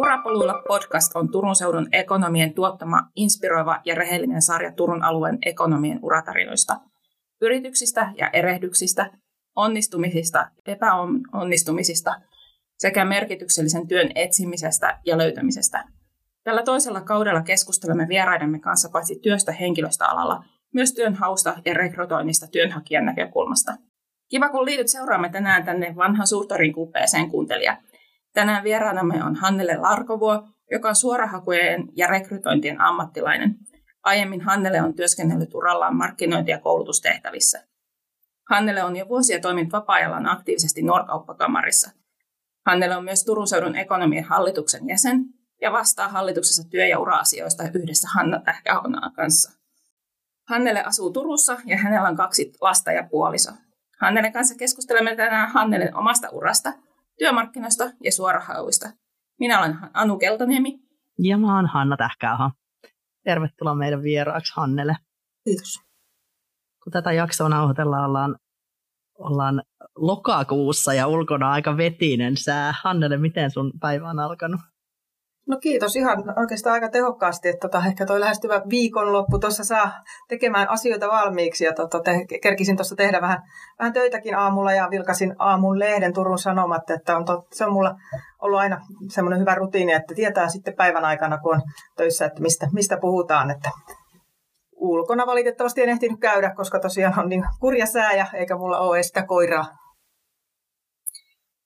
Urapoluilla podcast on Turun seudun ekonomien tuottama inspiroiva ja rehellinen sarja Turun alueen ekonomien uratarinoista. Yrityksistä ja erehdyksistä, onnistumisista, epäonnistumisista sekä merkityksellisen työn etsimisestä ja löytämisestä. Tällä toisella kaudella keskustelemme vieraidemme kanssa paitsi työstä henkilöstöalalla, myös työnhausta ja rekrytoinnista työnhakijan näkökulmasta. Kiva, kun liityt seuraamme tänään tänne vanhan suhtorin kupeeseen kuuntelija. Tänään vieraanamme on Hannele Larkovuo, joka on suorahakujen ja rekrytointien ammattilainen. Aiemmin Hannele on työskennellyt urallaan markkinointi- ja koulutustehtävissä. Hannele on jo vuosia toiminut vapaa-ajallaan aktiivisesti Norkauppakamarissa. Hannele on myös Turun seudun ekonomian hallituksen jäsen ja vastaa hallituksessa työ- ja ura-asioista yhdessä Hanna Tähkähonaan kanssa. Hannele asuu Turussa ja hänellä on kaksi lasta ja puoliso. Hannelen kanssa keskustelemme tänään Hannelen omasta urasta, työmarkkinoista ja suorahauista. Minä olen Anu Keltaniemi. Ja mä oon Hanna Tähkäaha. Tervetuloa meidän vieraaksi Hannele. Kiitos. Kun tätä jaksoa nauhoitellaan, ollaan, ollaan lokakuussa ja ulkona aika vetinen sää. Hannele, miten sun päivä on alkanut? No kiitos ihan oikeastaan aika tehokkaasti, että tota, ehkä toi lähestyvä viikonloppu tuossa saa tekemään asioita valmiiksi ja tota, te, kerkisin tuossa tehdä vähän, vähän töitäkin aamulla ja vilkasin aamun lehden Turun Sanomat, että on tot, se on mulla ollut aina semmoinen hyvä rutiini, että tietää sitten päivän aikana, kun on töissä, että mistä, mistä puhutaan, että ulkona valitettavasti en ehtinyt käydä, koska tosiaan on niin kurja sää ja eikä mulla ole edes sitä koiraa.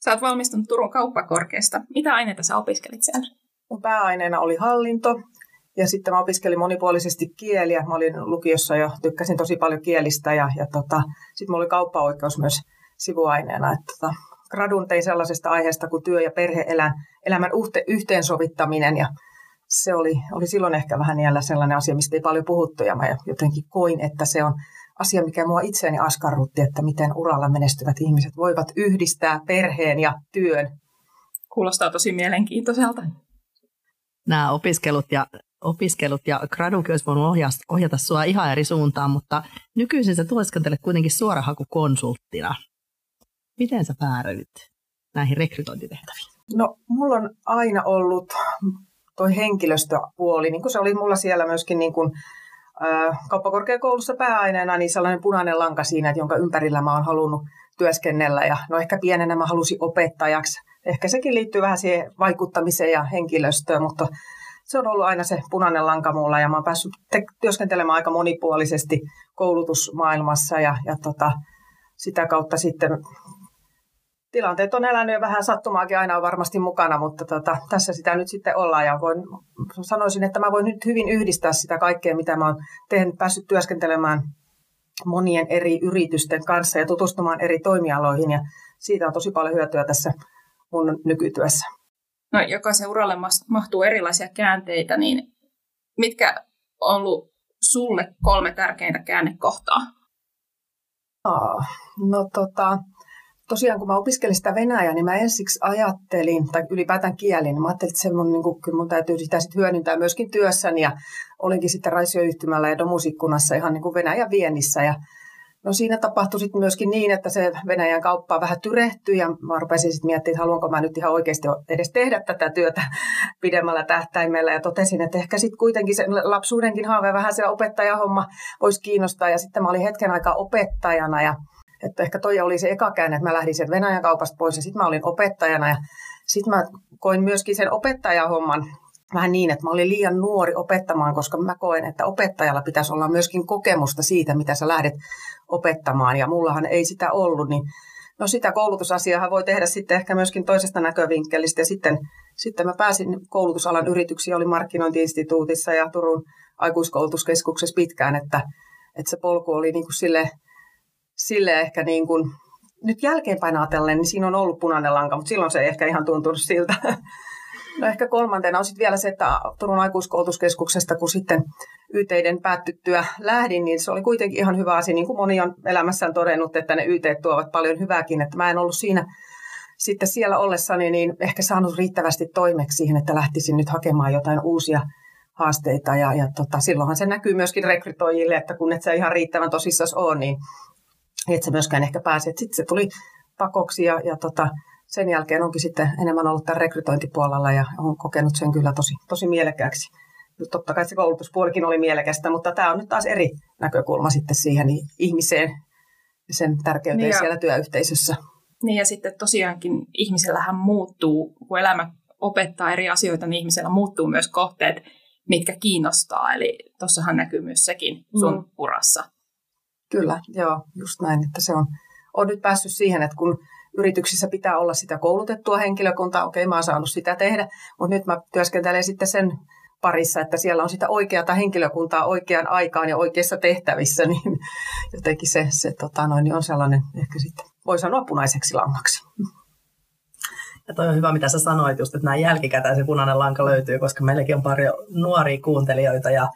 Sä oot valmistunut Turun kauppakorkeasta. Mitä aineita sä opiskelit siellä? Mun pääaineena oli hallinto ja sitten mä opiskelin monipuolisesti kieliä. Mä olin lukiossa jo, tykkäsin tosi paljon kielistä ja, ja tota, sitten mulla oli kauppaoikeus myös sivuaineena. Että tota, gradun tein sellaisesta aiheesta kuin työ- ja perhe-elämän yhteensovittaminen ja se oli, oli silloin ehkä vähän niellä sellainen asia, mistä ei paljon puhuttu ja mä jotenkin koin, että se on asia, mikä mua itseäni askarrutti, että miten uralla menestyvät ihmiset voivat yhdistää perheen ja työn. Kuulostaa tosi mielenkiintoiselta nämä opiskelut ja, opiskelut ja gradukin olisi voinut ohjata, ohjata sinua ihan eri suuntaan, mutta nykyisin sä työskentelet kuitenkin suorahakukonsulttina. Miten sä päädyit näihin rekrytointitehtäviin? No, mulla on aina ollut toi henkilöstöpuoli, niin kuin se oli mulla siellä myöskin niin kuin, äh, kauppakorkeakoulussa pääaineena, niin sellainen punainen lanka siinä, että jonka ympärillä mä oon halunnut työskennellä. Ja no ehkä pienenä mä halusin opettajaksi – ehkä sekin liittyy vähän siihen vaikuttamiseen ja henkilöstöön, mutta se on ollut aina se punainen lanka mulla ja mä oon päässyt te- työskentelemään aika monipuolisesti koulutusmaailmassa ja, ja tota, sitä kautta sitten tilanteet on elänyt ja vähän sattumaakin aina on varmasti mukana, mutta tota, tässä sitä nyt sitten ollaan ja voin, sanoisin, että mä voin nyt hyvin yhdistää sitä kaikkea, mitä mä oon tehnyt, päässyt työskentelemään monien eri yritysten kanssa ja tutustumaan eri toimialoihin ja siitä on tosi paljon hyötyä tässä mun nykytyössä. No, jokaisen uralle mahtuu erilaisia käänteitä, niin mitkä on ollut sulle kolme tärkeintä käännekohtaa? Aa, no tota, tosiaan kun mä opiskelin sitä Venäjää, niin mä ensiksi ajattelin, tai ylipäätään kielin, niin mä ajattelin, että se mun, niin kuin, kyllä mun täytyy sitä sit hyödyntää myöskin työssäni, ja olinkin sitten Raisioyhtymällä ja Domusikkunassa ihan niin kuin Venäjän viennissä, ja No siinä tapahtui sitten myöskin niin, että se Venäjän kauppa vähän tyrehtyi ja mä rupesin sitten miettimään, että haluanko mä nyt ihan oikeasti edes tehdä tätä työtä pidemmällä tähtäimellä. Ja totesin, että ehkä sitten kuitenkin se lapsuudenkin haave vähän siellä opettajahomma voisi kiinnostaa. Ja sitten mä olin hetken aikaa opettajana ja että ehkä toi oli se eka käänne, että mä lähdin sieltä Venäjän kaupasta pois ja sitten mä olin opettajana. Ja sitten mä koin myöskin sen opettajahomman vähän niin, että mä olin liian nuori opettamaan, koska mä koen, että opettajalla pitäisi olla myöskin kokemusta siitä, mitä sä lähdet opettamaan, ja mullahan ei sitä ollut, niin no sitä koulutusasiaa voi tehdä sitten ehkä myöskin toisesta näkövinkkelistä, ja sitten, sitten mä pääsin koulutusalan yrityksiin, olin markkinointiinstituutissa ja Turun aikuiskoulutuskeskuksessa pitkään, että, että se polku oli niin kuin sille, sille ehkä niin kuin, nyt jälkeenpäin ajatellen, niin siinä on ollut punainen lanka, mutta silloin se ei ehkä ihan tuntunut siltä. No ehkä kolmantena on sitten vielä se, että Turun aikuiskoulutuskeskuksesta, kun sitten YTiden päättyttyä lähdin, niin se oli kuitenkin ihan hyvä asia, niin kuin moni on elämässään todennut, että ne YT tuovat paljon hyvääkin, että mä en ollut siinä sitten siellä ollessani niin ehkä saanut riittävästi toimeksi siihen, että lähtisin nyt hakemaan jotain uusia haasteita ja, ja tota, silloinhan se näkyy myöskin rekrytoijille, että kun et sä ihan riittävän tosissaan ole, niin et sä myöskään ehkä pääse. Sitten se tuli pakoksi ja, ja tota, sen jälkeen onkin sitten enemmän ollut tämän rekrytointipuolella ja olen kokenut sen kyllä tosi, tosi mielekkääksi. Totta kai se koulutuspuolikin oli mielekästä, mutta tämä on nyt taas eri näkökulma sitten siihen ihmiseen ja sen tärkeyteen niin ja, siellä työyhteisössä. Niin ja sitten tosiaankin ihmisellähän muuttuu, kun elämä opettaa eri asioita, niin ihmisellä muuttuu myös kohteet, mitkä kiinnostaa. Eli tuossahan näkyy myös sekin sun mm. urassa. Kyllä, joo, just näin, että se on, on nyt päässyt siihen, että kun yrityksissä pitää olla sitä koulutettua henkilökuntaa, okei mä oon saanut sitä tehdä, mutta nyt mä työskentelen sitten sen parissa, että siellä on sitä oikeata henkilökuntaa oikeaan aikaan ja oikeissa tehtävissä, niin jotenkin se, se tota noin, niin on sellainen ehkä sitten, voi sanoa punaiseksi langaksi. Ja toi on hyvä, mitä sä sanoit just, että näin jälkikäteen se punainen lanka löytyy, koska meilläkin on paljon nuoria kuuntelijoita ja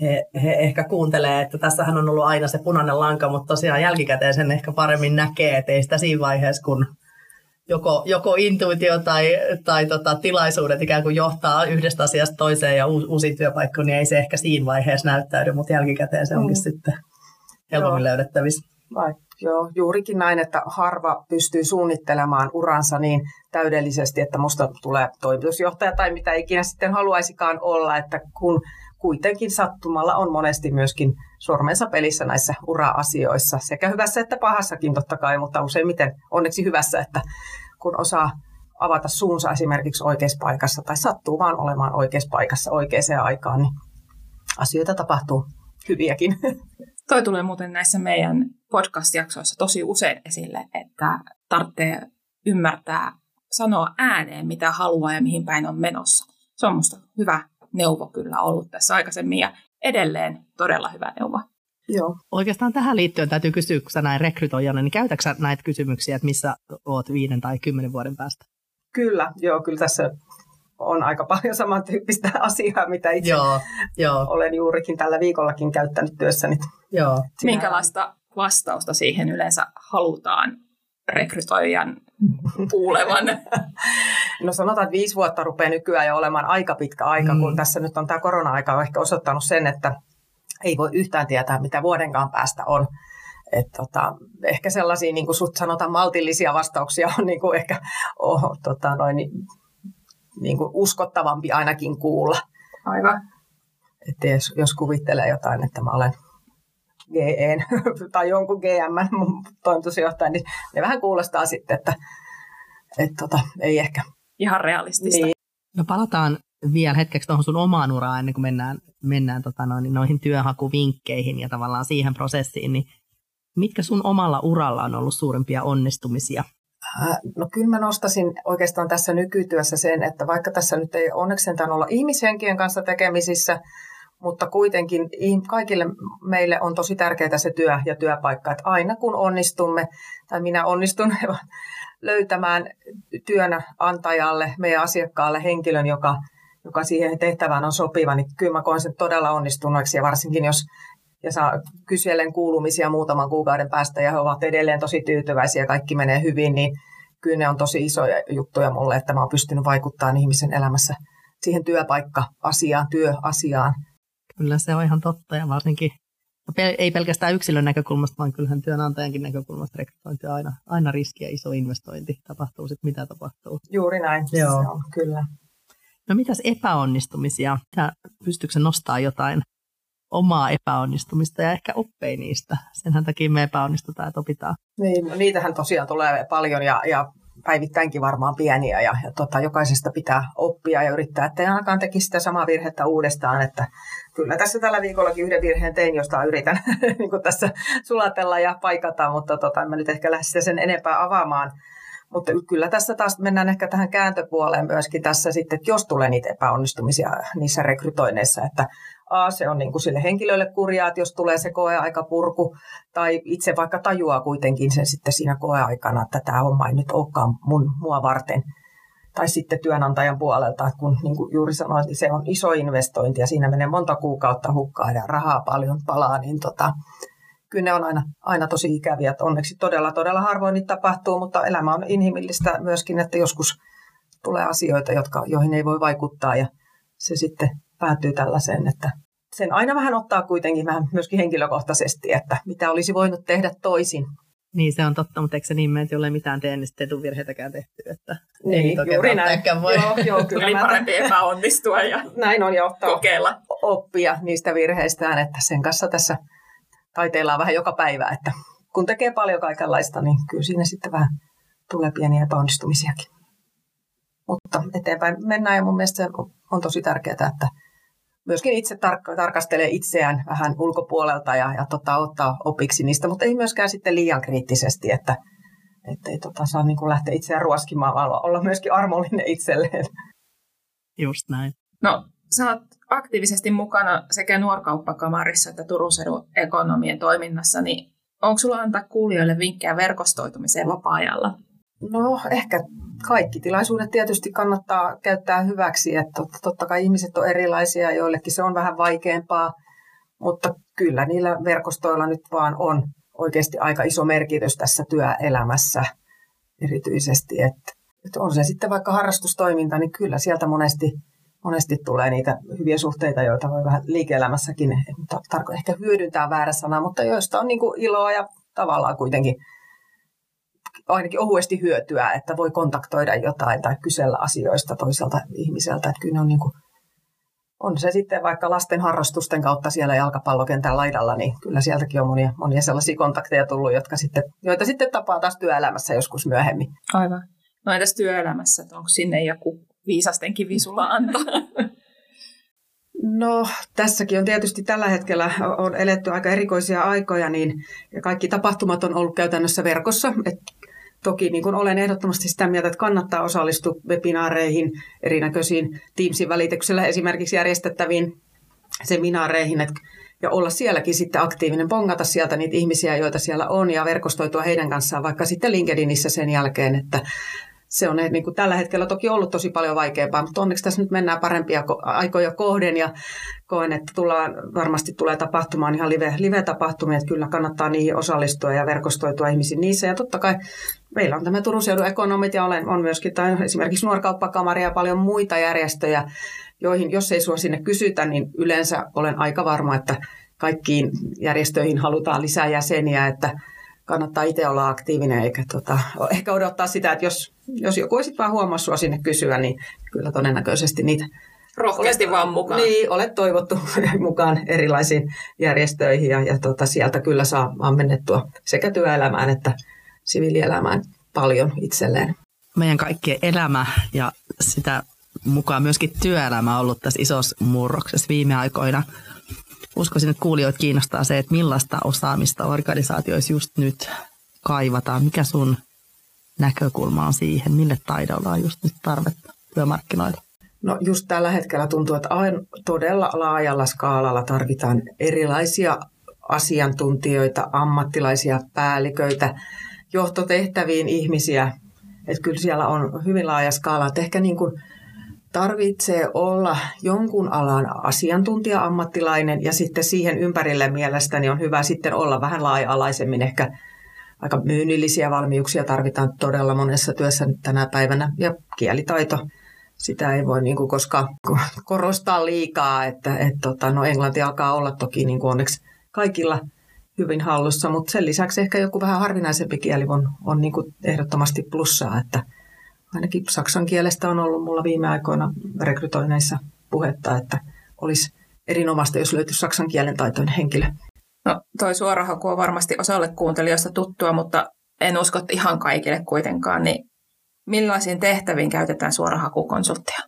he, he ehkä kuuntelee, että tässähän on ollut aina se punainen lanka, mutta tosiaan jälkikäteen sen ehkä paremmin näkee, että ei sitä siinä vaiheessa, kun joko, joko intuitio tai, tai tota, tilaisuudet ikään kuin johtaa yhdestä asiasta toiseen ja uusi, uusi työpaikka, niin ei se ehkä siinä vaiheessa näyttäydy, mutta jälkikäteen se onkin mm. sitten helpommin Joo. löydettävissä. Vai, joo, juurikin näin, että harva pystyy suunnittelemaan uransa niin täydellisesti, että musta tulee toimitusjohtaja tai mitä ikinä sitten haluaisikaan olla, että kun kuitenkin sattumalla on monesti myöskin sormensa pelissä näissä ura-asioissa, sekä hyvässä että pahassakin totta kai, mutta useimmiten onneksi hyvässä, että kun osaa avata suunsa esimerkiksi oikeassa paikassa tai sattuu vaan olemaan oikeassa paikassa oikeaan aikaan, niin asioita tapahtuu hyviäkin. Toi tulee muuten näissä meidän podcast-jaksoissa tosi usein esille, että tarvitsee ymmärtää sanoa ääneen, mitä haluaa ja mihin päin on menossa. Se on musta hyvä neuvo kyllä ollut tässä aikaisemmin ja edelleen todella hyvä neuvo. Joo. Oikeastaan tähän liittyen täytyy kysyä, kun sä näin rekrytoijana, niin käytätkö näitä kysymyksiä, että missä oot viiden tai kymmenen vuoden päästä? Kyllä, joo, kyllä tässä on aika paljon samantyyppistä asiaa, mitä itse joo, joo. olen juurikin tällä viikollakin käyttänyt työssäni. Joo. Minkälaista vastausta siihen yleensä halutaan rekrytoijan kuulevan? No sanotaan, että viisi vuotta rupeaa nykyään jo olemaan aika pitkä aika, mm. kun tässä nyt on tämä korona-aika on ehkä osoittanut sen, että ei voi yhtään tietää, mitä vuodenkaan päästä on. Et tota, ehkä sellaisia, niin kuin sut sanotaan, maltillisia vastauksia on niin kuin ehkä oh, tota, noin, niin kuin uskottavampi ainakin kuulla. Aivan. Että jos, jos kuvittelee jotain, että mä olen GE tai jonkun GM toimitusjohtaja, niin ne vähän kuulostaa sitten, että et tota, ei ehkä. Ihan realistista. Niin. No palataan vielä hetkeksi tuohon sun omaan uraan ennen kuin mennään, mennään tota noin, noihin työhakuvinkkeihin ja tavallaan siihen prosessiin, niin mitkä sun omalla uralla on ollut suurimpia onnistumisia? Äh, no kyllä mä nostasin oikeastaan tässä nykytyössä sen, että vaikka tässä nyt ei onneksi olla ihmishenkien kanssa tekemisissä, mutta kuitenkin kaikille meille on tosi tärkeää se työ ja työpaikka, että aina kun onnistumme, tai minä onnistun löytämään työnantajalle, meidän asiakkaalle henkilön, joka, joka siihen tehtävään on sopiva, niin kyllä mä koen sen todella onnistuneeksi, ja varsinkin jos ja saa kysellen kuulumisia muutaman kuukauden päästä, ja he ovat edelleen tosi tyytyväisiä, ja kaikki menee hyvin, niin kyllä ne on tosi isoja juttuja mulle, että mä oon pystynyt vaikuttamaan ihmisen elämässä siihen työpaikka-asiaan, työasiaan, Kyllä se on ihan totta ja varsinkin ei pelkästään yksilön näkökulmasta, vaan kyllähän työnantajankin näkökulmasta rekrytointi on aina, aina riski ja iso investointi. Tapahtuu sitten mitä tapahtuu. Juuri näin, Joo. se on, kyllä. No mitäs epäonnistumisia? Pystyykö nostaa jotain omaa epäonnistumista ja ehkä oppei niistä? Senhän takia me epäonnistutaan, että opitaan. Niin, no niitähän tosiaan tulee paljon ja, ja päivittäinkin varmaan pieniä ja, ja tota, jokaisesta pitää oppia ja yrittää, että ei ainakaan tekisi sitä samaa virhettä uudestaan, että kyllä tässä tällä viikollakin yhden virheen tein, josta yritän niin tässä sulatella ja paikata, mutta tota, en mä nyt ehkä lähde sen enempää avaamaan. Mutta kyllä tässä taas mennään ehkä tähän kääntöpuoleen myöskin tässä sitten, että jos tulee niitä epäonnistumisia niissä rekrytoineissa, että A, se on niin kuin sille henkilölle kurjaa, että jos tulee se koeaika purku, tai itse vaikka tajuaa kuitenkin sen sitten siinä koeaikana, että tämä homma ei nyt olekaan mun, mua varten. Tai sitten työnantajan puolelta, kun niin kuin juuri sanoin, se on iso investointi ja siinä menee monta kuukautta hukkaa ja rahaa paljon palaa, niin tota, kyllä ne on aina, aina tosi ikäviä. Että onneksi todella, todella harvoin niitä tapahtuu, mutta elämä on inhimillistä myöskin, että joskus tulee asioita, jotka, joihin ei voi vaikuttaa ja se sitten päätyy tällaiseen, että sen aina vähän ottaa kuitenkin vähän myöskin henkilökohtaisesti, että mitä olisi voinut tehdä toisin. Niin se on totta, mutta eikö se niin mene, että jolle mitään tee, niin sitten ei tule virheitäkään tehty. Että niin, ei juuri näin. Voi. Joo, joo, kyllä. Eli parempi epäonnistua ja näin on jo kokeilla. oppia niistä virheistään, että sen kanssa tässä taiteillaan vähän joka päivä, että kun tekee paljon kaikenlaista, niin kyllä siinä sitten vähän tulee pieniä epäonnistumisiakin. Mutta eteenpäin mennään ja mun mielestä se on tosi tärkeää, että myöskin itse tar- tarkastelee itseään vähän ulkopuolelta ja, ja tota, ottaa opiksi niistä, mutta ei myöskään sitten liian kriittisesti, että ei tota, saa niin kuin lähteä itseään ruoskimaan, vaan olla myöskin armollinen itselleen. Just näin. No, sä oot aktiivisesti mukana sekä nuorkauppakamarissa että Turun sedun ekonomien toiminnassa, niin onko sulla antaa kuulijoille vinkkejä verkostoitumiseen vapaa-ajalla? No ehkä kaikki tilaisuudet tietysti kannattaa käyttää hyväksi, että totta kai ihmiset on erilaisia, joillekin se on vähän vaikeampaa, mutta kyllä niillä verkostoilla nyt vaan on oikeasti aika iso merkitys tässä työelämässä erityisesti, että, että on se sitten vaikka harrastustoiminta, niin kyllä sieltä monesti, monesti tulee niitä hyviä suhteita, joita voi vähän liike-elämässäkin tarko- ehkä hyödyntää väärä sana, mutta joista on niin kuin iloa ja tavallaan kuitenkin ainakin ohuesti hyötyä, että voi kontaktoida jotain tai kysellä asioista toiselta ihmiseltä. Että kyllä on, niin kuin, on se sitten vaikka lasten harrastusten kautta siellä jalkapallokentän laidalla, niin kyllä sieltäkin on monia, monia sellaisia kontakteja tullut, jotka sitten, joita sitten tapaa taas työelämässä joskus myöhemmin. Aivan. No entäs työelämässä, että onko sinne joku viisasten kivi sulla antaa? No tässäkin on tietysti tällä hetkellä on eletty aika erikoisia aikoja, niin kaikki tapahtumat on ollut käytännössä verkossa. Et Toki niin kuin olen ehdottomasti sitä mieltä, että kannattaa osallistua webinaareihin, erinäköisiin Teamsin välityksellä esimerkiksi järjestettäviin seminaareihin, että ja olla sielläkin sitten aktiivinen, pongata sieltä niitä ihmisiä, joita siellä on ja verkostoitua heidän kanssaan vaikka sitten LinkedInissä sen jälkeen, että se on niin kuin tällä hetkellä toki ollut tosi paljon vaikeampaa, mutta onneksi tässä nyt mennään parempia aikoja kohden ja koen, että tullaan, varmasti tulee tapahtumaan ihan live, live-tapahtumia, että kyllä kannattaa niihin osallistua ja verkostoitua ihmisiin niissä. Ja totta kai meillä on tämä Turun seudun ekonomit ja olen, on myöskin tai esimerkiksi nuorkauppakamari ja paljon muita järjestöjä, joihin jos ei sinua sinne kysytä, niin yleensä olen aika varma, että kaikkiin järjestöihin halutaan lisää jäseniä, että kannattaa itse olla aktiivinen eikä tota, ehkä odottaa sitä, että jos, jos joku olisi vaan huomassa sinua sinne kysyä, niin kyllä todennäköisesti niitä Rohkeasti olet, vaan mukaan. Niin, olet toivottu mukaan erilaisiin järjestöihin ja, ja tota, sieltä kyllä saa ammennettua sekä työelämään että siviilielämään paljon itselleen. Meidän kaikkien elämä ja sitä mukaan myöskin työelämä on ollut tässä isossa murroksessa viime aikoina. Uskoisin, että kuulijoita kiinnostaa se, että millaista osaamista organisaatioissa just nyt kaivataan. Mikä sun näkökulma on siihen? Mille taidolla on just nyt tarvetta työmarkkinoilla? No just tällä hetkellä tuntuu, että aina todella laajalla skaalalla tarvitaan erilaisia asiantuntijoita, ammattilaisia päälliköitä, johtotehtäviin ihmisiä. Että kyllä siellä on hyvin laaja skaala. Että ehkä niin kuin tarvitsee olla jonkun alan asiantuntija, ammattilainen ja sitten siihen ympärille mielestäni on hyvä sitten olla vähän laaja-alaisemmin ehkä aika myynnillisiä valmiuksia tarvitaan todella monessa työssä tänä päivänä ja kielitaito – sitä ei voi niin kuin koskaan korostaa liikaa, että et, tota, no englanti alkaa olla toki niin kuin onneksi kaikilla hyvin hallussa, mutta sen lisäksi ehkä joku vähän harvinaisempi kieli on, on niin kuin ehdottomasti plussaa, että ainakin saksan kielestä on ollut mulla viime aikoina rekrytoineissa puhetta, että olisi erinomaista, jos löytyisi saksan kielen taitoinen henkilö. No toi suorahaku on varmasti osalle kuuntelijoista tuttua, mutta en usko, ihan kaikille kuitenkaan, niin millaisiin tehtäviin käytetään suorahakukonsulttia?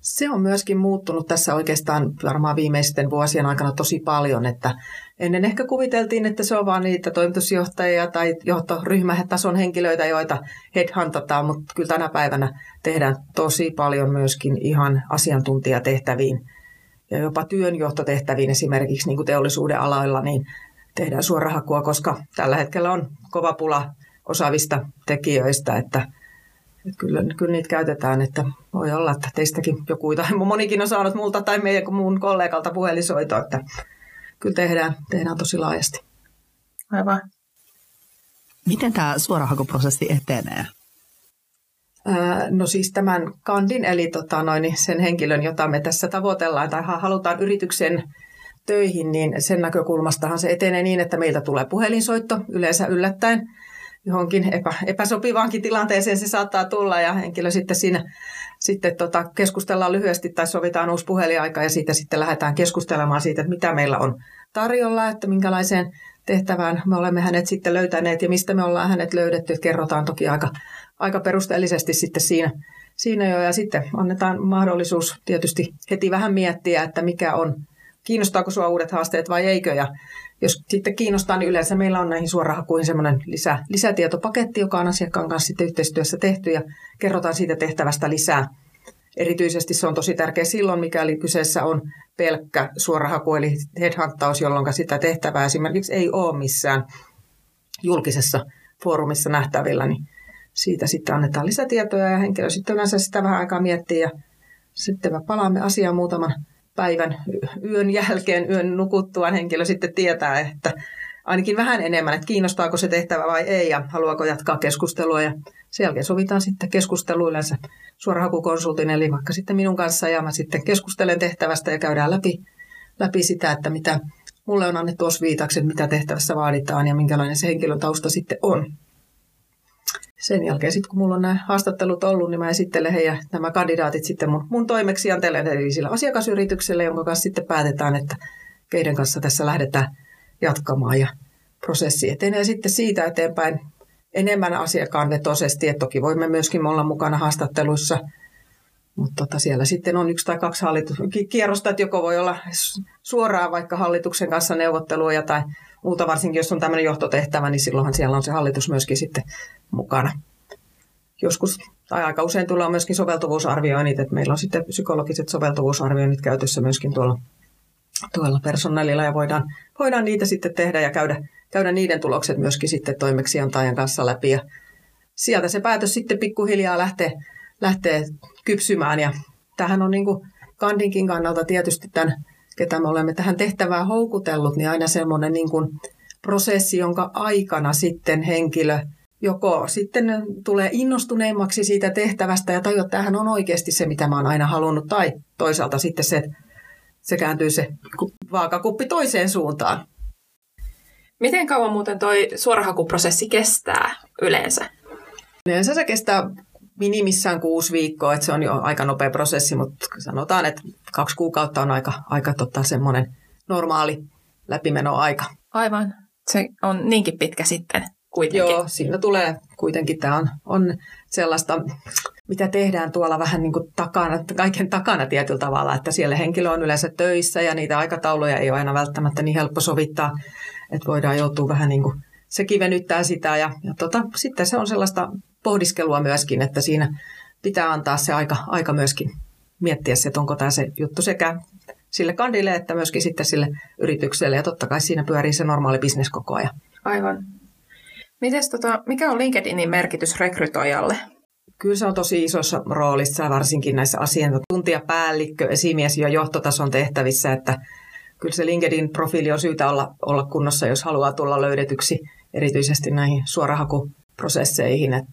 Se on myöskin muuttunut tässä oikeastaan varmaan viimeisten vuosien aikana tosi paljon, että ennen ehkä kuviteltiin, että se on vain niitä toimitusjohtajia tai johtoryhmätason henkilöitä, joita headhuntataan, mutta kyllä tänä päivänä tehdään tosi paljon myöskin ihan asiantuntijatehtäviin ja jopa työnjohtotehtäviin esimerkiksi niin kuin teollisuuden aloilla, niin tehdään suorahakua, koska tällä hetkellä on kova pula osaavista tekijöistä, että – että kyllä, kyllä niitä käytetään, että voi olla, että teistäkin joku tai monikin on saanut multa tai meidän muun kollegalta puhelisoito, että kyllä tehdään, tehdään tosi laajasti. Aivan. Miten tämä suorahakuprosessi etenee? No siis tämän kandin, eli tota noin, sen henkilön, jota me tässä tavoitellaan tai halutaan yrityksen töihin, niin sen näkökulmastahan se etenee niin, että meiltä tulee puhelinsoitto yleensä yllättäen johonkin epä, epäsopivaankin tilanteeseen se saattaa tulla ja henkilö sitten siinä sitten tota, keskustellaan lyhyesti tai sovitaan uusi puheliaika ja siitä sitten lähdetään keskustelemaan siitä, että mitä meillä on tarjolla, että minkälaiseen tehtävään me olemme hänet sitten löytäneet ja mistä me ollaan hänet löydetty. Kerrotaan toki aika, aika perusteellisesti sitten siinä, siinä jo. Ja sitten annetaan mahdollisuus tietysti heti vähän miettiä, että mikä on, kiinnostaako sinua uudet haasteet vai eikö. Ja jos sitten kiinnostaa, niin yleensä meillä on näihin suorahakuihin semmoinen lisä, lisätietopaketti, joka on asiakkaan kanssa sitten yhteistyössä tehty. Ja kerrotaan siitä tehtävästä lisää. Erityisesti se on tosi tärkeä silloin, mikäli kyseessä on pelkkä suorahaku eli headhuntaus, jolloin sitä tehtävää esimerkiksi ei ole missään julkisessa foorumissa nähtävillä, niin siitä sitten annetaan lisätietoja ja henkilö sitten yleensä sitä vähän aikaa miettii ja sitten me palaamme asiaan muutaman päivän yön jälkeen, yön nukuttuaan henkilö sitten tietää, että ainakin vähän enemmän, että kiinnostaako se tehtävä vai ei ja haluaako jatkaa keskustelua. Ja sen jälkeen sovitaan sitten keskustelu yleensä suorahakukonsultin, eli vaikka sitten minun kanssa ja mä sitten keskustelen tehtävästä ja käydään läpi, läpi sitä, että mitä mulle on annettu osviitaksi, mitä tehtävässä vaaditaan ja minkälainen se henkilön tausta sitten on sen jälkeen sitten kun mulla on nämä haastattelut ollut, niin mä esittelen heidän nämä kandidaatit sitten mun, mun toimeksianteelle eli sillä asiakasyritykselle, jonka kanssa sitten päätetään, että keiden kanssa tässä lähdetään jatkamaan ja prosessi etenee sitten siitä eteenpäin enemmän asiakkaan vetoisesti, että toki voimme myöskin olla mukana haastatteluissa, mutta tota siellä sitten on yksi tai kaksi hallituskierrosta, että joko voi olla suoraan vaikka hallituksen kanssa neuvottelua tai muuta, varsinkin jos on tämmöinen johtotehtävä, niin silloinhan siellä on se hallitus myöskin sitten mukana. Joskus, tai aika usein tulee myöskin soveltuvuusarvioinnit, että meillä on sitten psykologiset soveltuvuusarvioinnit käytössä myöskin tuolla, tuolla personaalilla ja voidaan, voidaan niitä sitten tehdä ja käydä, käydä niiden tulokset myöskin sitten toimeksiantajan kanssa läpi ja sieltä se päätös sitten pikkuhiljaa lähtee, lähtee kypsymään ja tähän on niin kuin Kandinkin kannalta tietysti tämän ketä me olemme tähän tehtävään houkutellut, niin aina semmoinen niin kuin prosessi, jonka aikana sitten henkilö joko sitten tulee innostuneemmaksi siitä tehtävästä ja tajuaa, että tämähän on oikeasti se, mitä mä oon aina halunnut, tai toisaalta sitten se, se kääntyy se vaakakuppi toiseen suuntaan. Miten kauan muuten toi suorahakuprosessi kestää yleensä? Yleensä se kestää minimissään kuusi viikkoa, että se on jo aika nopea prosessi, mutta sanotaan, että kaksi kuukautta on aika, aika tota, semmoinen normaali läpimenoaika. Aivan. Se on niinkin pitkä sitten kuitenkin. Joo, siinä tulee kuitenkin, tämä on, on sellaista, mitä tehdään tuolla vähän niin kuin takana, kaiken takana tietyllä tavalla, että siellä henkilö on yleensä töissä ja niitä aikatauluja ei ole aina välttämättä niin helppo sovittaa, että voidaan joutua vähän niin kuin, sekin venyttää sitä ja, ja tota, sitten se on sellaista pohdiskelua myöskin, että siinä pitää antaa se aika, aika myöskin miettiä se, että onko tämä se juttu sekä sille kandille että myöskin sitten sille yritykselle. Ja totta kai siinä pyörii se normaali bisnes koko ajan. Aivan. Mites, tota, mikä on LinkedInin merkitys rekrytoijalle? Kyllä se on tosi isossa roolissa, varsinkin näissä asiantuntijapäällikkö, esimies ja johtotason tehtävissä, että kyllä se LinkedIn-profiili on syytä olla, olla kunnossa, jos haluaa tulla löydetyksi erityisesti näihin suorahakuprosesseihin. Et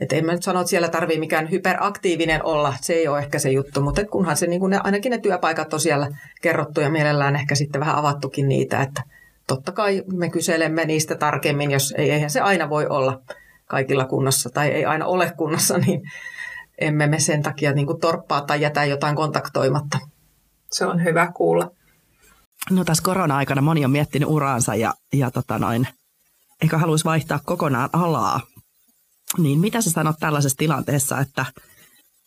että en mä nyt sano, että siellä tarvii mikään hyperaktiivinen olla, se ei ole ehkä se juttu, mutta kunhan se, niin kuin ne, ainakin ne työpaikat on siellä kerrottu ja mielellään ehkä sitten vähän avattukin niitä, että totta kai me kyselemme niistä tarkemmin, jos ei, eihän se aina voi olla kaikilla kunnassa tai ei aina ole kunnassa, niin emme me sen takia niin kuin torppaa tai jätä jotain kontaktoimatta. Se on hyvä kuulla. No tässä korona-aikana moni on miettinyt uraansa ja, ja tota noin, eikä haluaisi vaihtaa kokonaan alaa. Niin mitä sä sanot tällaisessa tilanteessa, että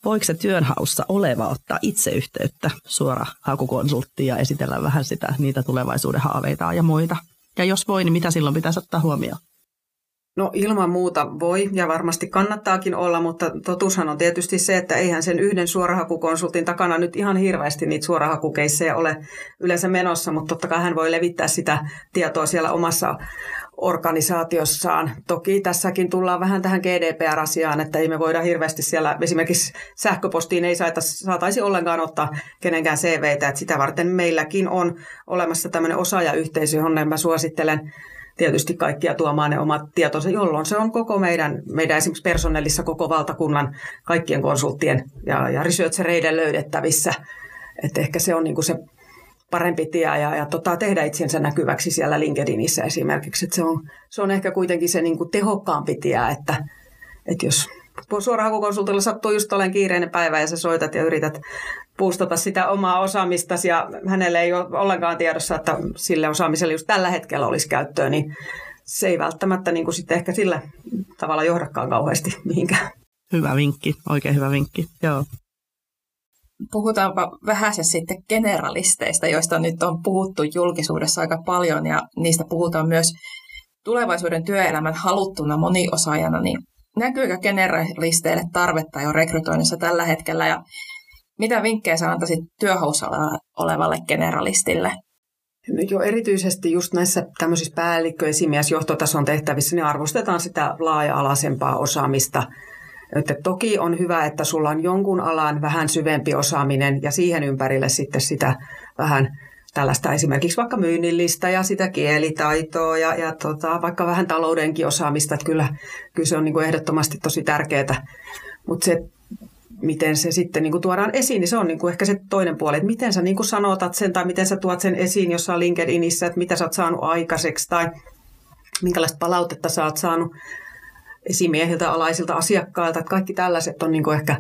voiko se työnhaussa oleva ottaa itse yhteyttä suora hakukonsulttiin ja esitellä vähän sitä, niitä tulevaisuuden haaveita ja muita? Ja jos voi, niin mitä silloin pitäisi ottaa huomioon? No ilman muuta voi ja varmasti kannattaakin olla, mutta totuushan on tietysti se, että eihän sen yhden suorahakukonsultin takana nyt ihan hirveästi niitä suorahakukeissejä ole yleensä menossa, mutta totta kai hän voi levittää sitä tietoa siellä omassa organisaatiossaan. Toki tässäkin tullaan vähän tähän GDPR-asiaan, että ei me voida hirveästi siellä, esimerkiksi sähköpostiin ei saataisi ollenkaan ottaa kenenkään CVtä, että sitä varten meilläkin on olemassa tämmöinen osaajayhteisö, johon mä suosittelen tietysti kaikkia tuomaan ne omat tietonsa, jolloin se on koko meidän, meidän esimerkiksi personellissa koko valtakunnan kaikkien konsulttien ja, ja researchereiden löydettävissä. Että ehkä se on niin kuin se parempi tie ja, ja tota, tehdä itsensä näkyväksi siellä LinkedInissä esimerkiksi. Et se, on, se on ehkä kuitenkin se niin kuin tehokkaampi tie, että, että jos suorahakukonsultilla sattuu just olen kiireinen päivä ja sä soitat ja yrität puustata sitä omaa osaamistasi ja hänelle ei ole ollenkaan tiedossa, että sille osaamiselle just tällä hetkellä olisi käyttöä, niin se ei välttämättä niin kuin sitten ehkä sillä tavalla johdakaan kauheasti mihinkään. Hyvä vinkki, oikein hyvä vinkki, joo. Puhutaanpa vähän se sitten generalisteista, joista nyt on puhuttu julkisuudessa aika paljon ja niistä puhutaan myös tulevaisuuden työelämän haluttuna moniosaajana, niin näkyykö generalisteille tarvetta jo rekrytoinnissa tällä hetkellä ja mitä vinkkejä sä antaisit työhaussa olevalle generalistille? No jo erityisesti just näissä tämmöisissä päällikkö-, johtotason tehtävissä niin arvostetaan sitä laaja-alaisempaa osaamista. Että toki on hyvä, että sulla on jonkun alan vähän syvempi osaaminen ja siihen ympärille sitten sitä vähän tällaista esimerkiksi vaikka myynnillistä ja sitä kielitaitoa ja, ja tota, vaikka vähän taloudenkin osaamista. Että kyllä, kyllä se on niin kuin ehdottomasti tosi tärkeää. Mutta se miten se sitten niin kuin tuodaan esiin, niin se on niin kuin ehkä se toinen puoli, että miten sä niin kuin sanotat sen tai miten sä tuot sen esiin jossain LinkedInissä, että mitä sä oot saanut aikaiseksi tai minkälaista palautetta sä oot saanut esimiehiltä, alaisilta asiakkailta, että kaikki tällaiset on niin kuin ehkä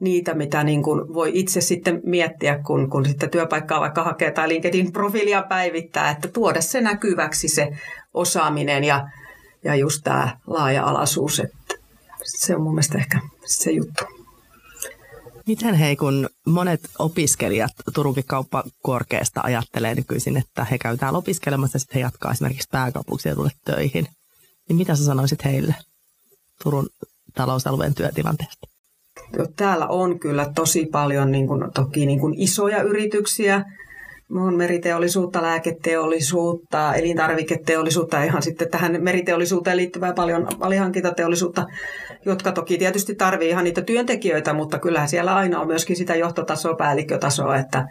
niitä, mitä niin kuin voi itse sitten miettiä, kun, kun sitten työpaikkaa vaikka hakee tai LinkedIn-profiilia päivittää, että tuoda se näkyväksi se osaaminen ja, ja just tämä laaja-alaisuus, että se on mun mielestä ehkä se juttu. Miten hei, kun monet opiskelijat Turunkin kauppakorkeasta ajattelee nykyisin, että he käy täällä opiskelemassa ja sitten he jatkaa esimerkiksi pääkaupunkiseudulle töihin, niin mitä sä sanoisit heille Turun talousalueen työtilanteesta? Täällä on kyllä tosi paljon niin kuin, toki niin kuin isoja yrityksiä, on meriteollisuutta, lääketeollisuutta, elintarviketeollisuutta ihan sitten tähän meriteollisuuteen liittyvää paljon alihankintateollisuutta, jotka toki tietysti tarvii ihan niitä työntekijöitä, mutta kyllähän siellä aina on myöskin sitä johtotasoa, päällikkötasoa, että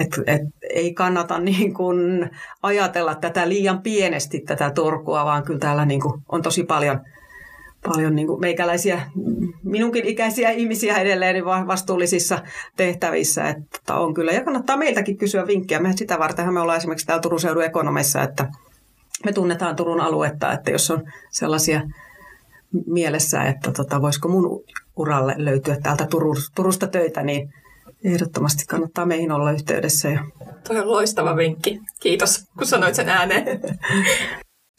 et, et, ei kannata niin kuin ajatella tätä liian pienesti tätä Turkua, vaan kyllä täällä niin kuin on tosi paljon – paljon niin kuin meikäläisiä, minunkin ikäisiä ihmisiä edelleen niin vastuullisissa tehtävissä, että on kyllä. Ja kannattaa meiltäkin kysyä vinkkejä. Me sitä vartenhan me ollaan esimerkiksi täällä Turun seudun ekonomissa, että me tunnetaan Turun aluetta, että jos on sellaisia mielessä, että tota, voisiko mun uralle löytyä täältä Turusta töitä, niin ehdottomasti kannattaa meihin olla yhteydessä. Ja... Toi on loistava vinkki. Kiitos, kun sanoit sen ääneen.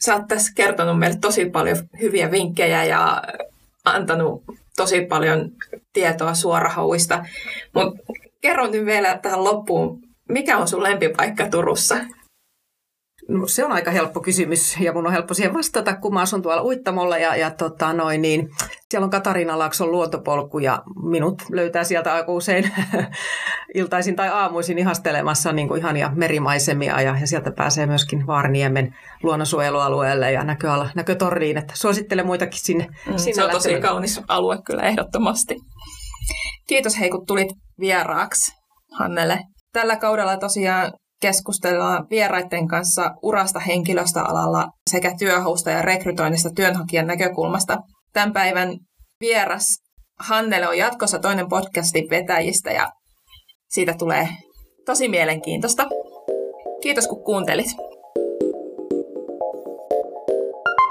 Sä oot tässä kertonut meille tosi paljon hyviä vinkkejä ja antanut tosi paljon tietoa suorahauista. Mutta kerro nyt vielä tähän loppuun, mikä on sun lempipaikka Turussa? No, se on aika helppo kysymys ja mun on helppo siihen vastata, kun mä asun tuolla Uittamolla ja, ja tota noin, niin siellä on Katarina Laakson luontopolku ja minut löytää sieltä aika usein iltaisin tai aamuisin ihastelemassa niin kuin ihania merimaisemia ja, ja sieltä pääsee myöskin Vaarniemen luonnonsuojelualueelle ja näköala, näkötorriin, että suosittelen muitakin sinne. Mm, sinne se on tosi kaunis alue kyllä ehdottomasti. Kiitos hei kun tulit vieraaksi Hannele. Tällä kaudella tosiaan keskustellaan vieraiden kanssa urasta henkilöstöalalla sekä työhausta ja rekrytoinnista työnhakijan näkökulmasta. Tämän päivän vieras Hannele on jatkossa toinen podcastin vetäjistä ja siitä tulee tosi mielenkiintoista. Kiitos kun kuuntelit.